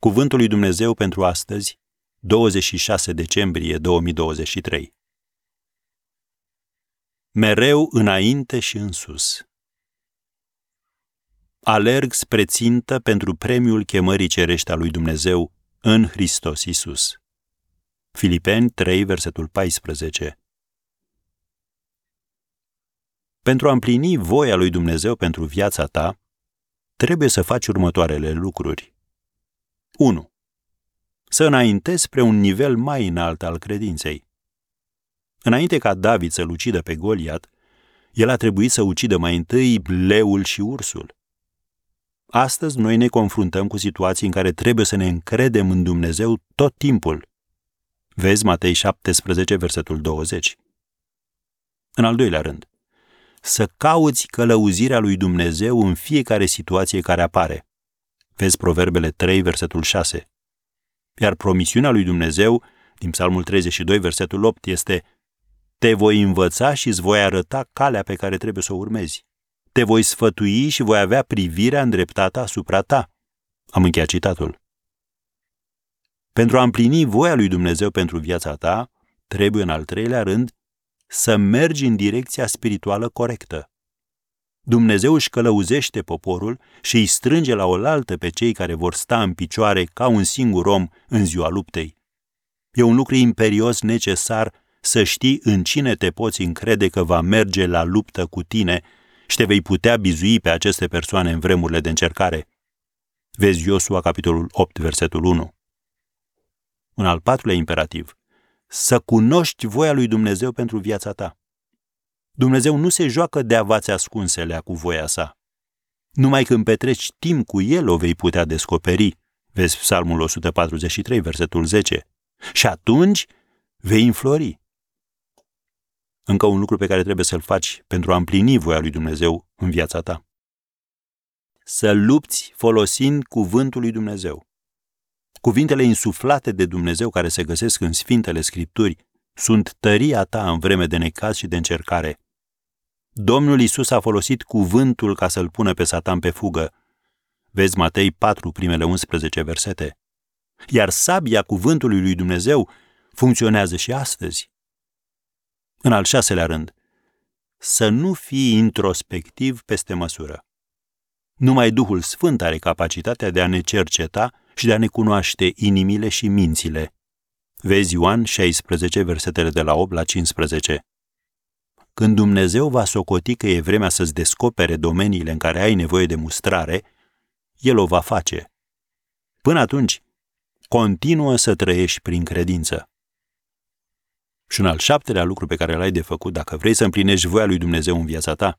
Cuvântul lui Dumnezeu pentru astăzi, 26 decembrie 2023. Mereu înainte și în sus. Alerg spre țintă pentru premiul chemării cerești a lui Dumnezeu în Hristos Isus. Filipeni 3, versetul 14. Pentru a împlini voia lui Dumnezeu pentru viața ta, trebuie să faci următoarele lucruri. 1. Să înaintezi spre un nivel mai înalt al credinței. Înainte ca David să-l ucidă pe Goliat, el a trebuit să ucidă mai întâi leul și ursul. Astăzi noi ne confruntăm cu situații în care trebuie să ne încredem în Dumnezeu tot timpul. Vezi Matei 17, versetul 20. În al doilea rând, să cauți călăuzirea lui Dumnezeu în fiecare situație care apare. Vezi Proverbele 3, versetul 6. Iar promisiunea lui Dumnezeu, din Psalmul 32, versetul 8, este Te voi învăța și îți voi arăta calea pe care trebuie să o urmezi. Te voi sfătui și voi avea privirea îndreptată asupra ta. Am încheiat citatul. Pentru a împlini voia lui Dumnezeu pentru viața ta, trebuie în al treilea rând să mergi în direcția spirituală corectă. Dumnezeu își călăuzește poporul și îi strânge la oaltă pe cei care vor sta în picioare ca un singur om în ziua luptei. E un lucru imperios necesar să știi în cine te poți încrede că va merge la luptă cu tine și te vei putea bizui pe aceste persoane în vremurile de încercare. Vezi Iosua, capitolul 8, versetul 1. Un al patrulea imperativ. Să cunoști voia lui Dumnezeu pentru viața ta. Dumnezeu nu se joacă de avați ascunselea cu voia sa. Numai când petreci timp cu El o vei putea descoperi. Vezi Psalmul 143, versetul 10. Și atunci vei înflori. Încă un lucru pe care trebuie să-l faci pentru a împlini voia lui Dumnezeu în viața ta. Să lupți folosind cuvântul lui Dumnezeu. Cuvintele insuflate de Dumnezeu care se găsesc în Sfintele Scripturi sunt tăria ta în vreme de necaz și de încercare. Domnul Isus a folosit cuvântul ca să-l pună pe Satan pe fugă. Vezi Matei 4, primele 11 versete. Iar sabia cuvântului lui Dumnezeu funcționează și astăzi. În al șaselea rând, să nu fii introspectiv peste măsură. Numai Duhul Sfânt are capacitatea de a ne cerceta și de a ne cunoaște inimile și mințile. Vezi Ioan 16, versetele de la 8 la 15. Când Dumnezeu va socoti că e vremea să-ți descopere domeniile în care ai nevoie de mustrare, El o va face. Până atunci, continuă să trăiești prin credință. Și un al șaptelea lucru pe care l-ai de făcut dacă vrei să împlinești voia lui Dumnezeu în viața ta,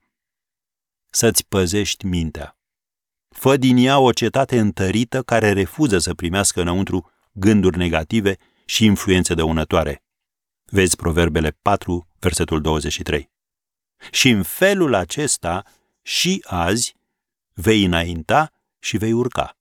să-ți păzești mintea. Fă din ea o cetate întărită care refuză să primească înăuntru gânduri negative și influențe dăunătoare. Vezi Proverbele 4, versetul 23. Și în felul acesta, și azi, vei înainta și vei urca.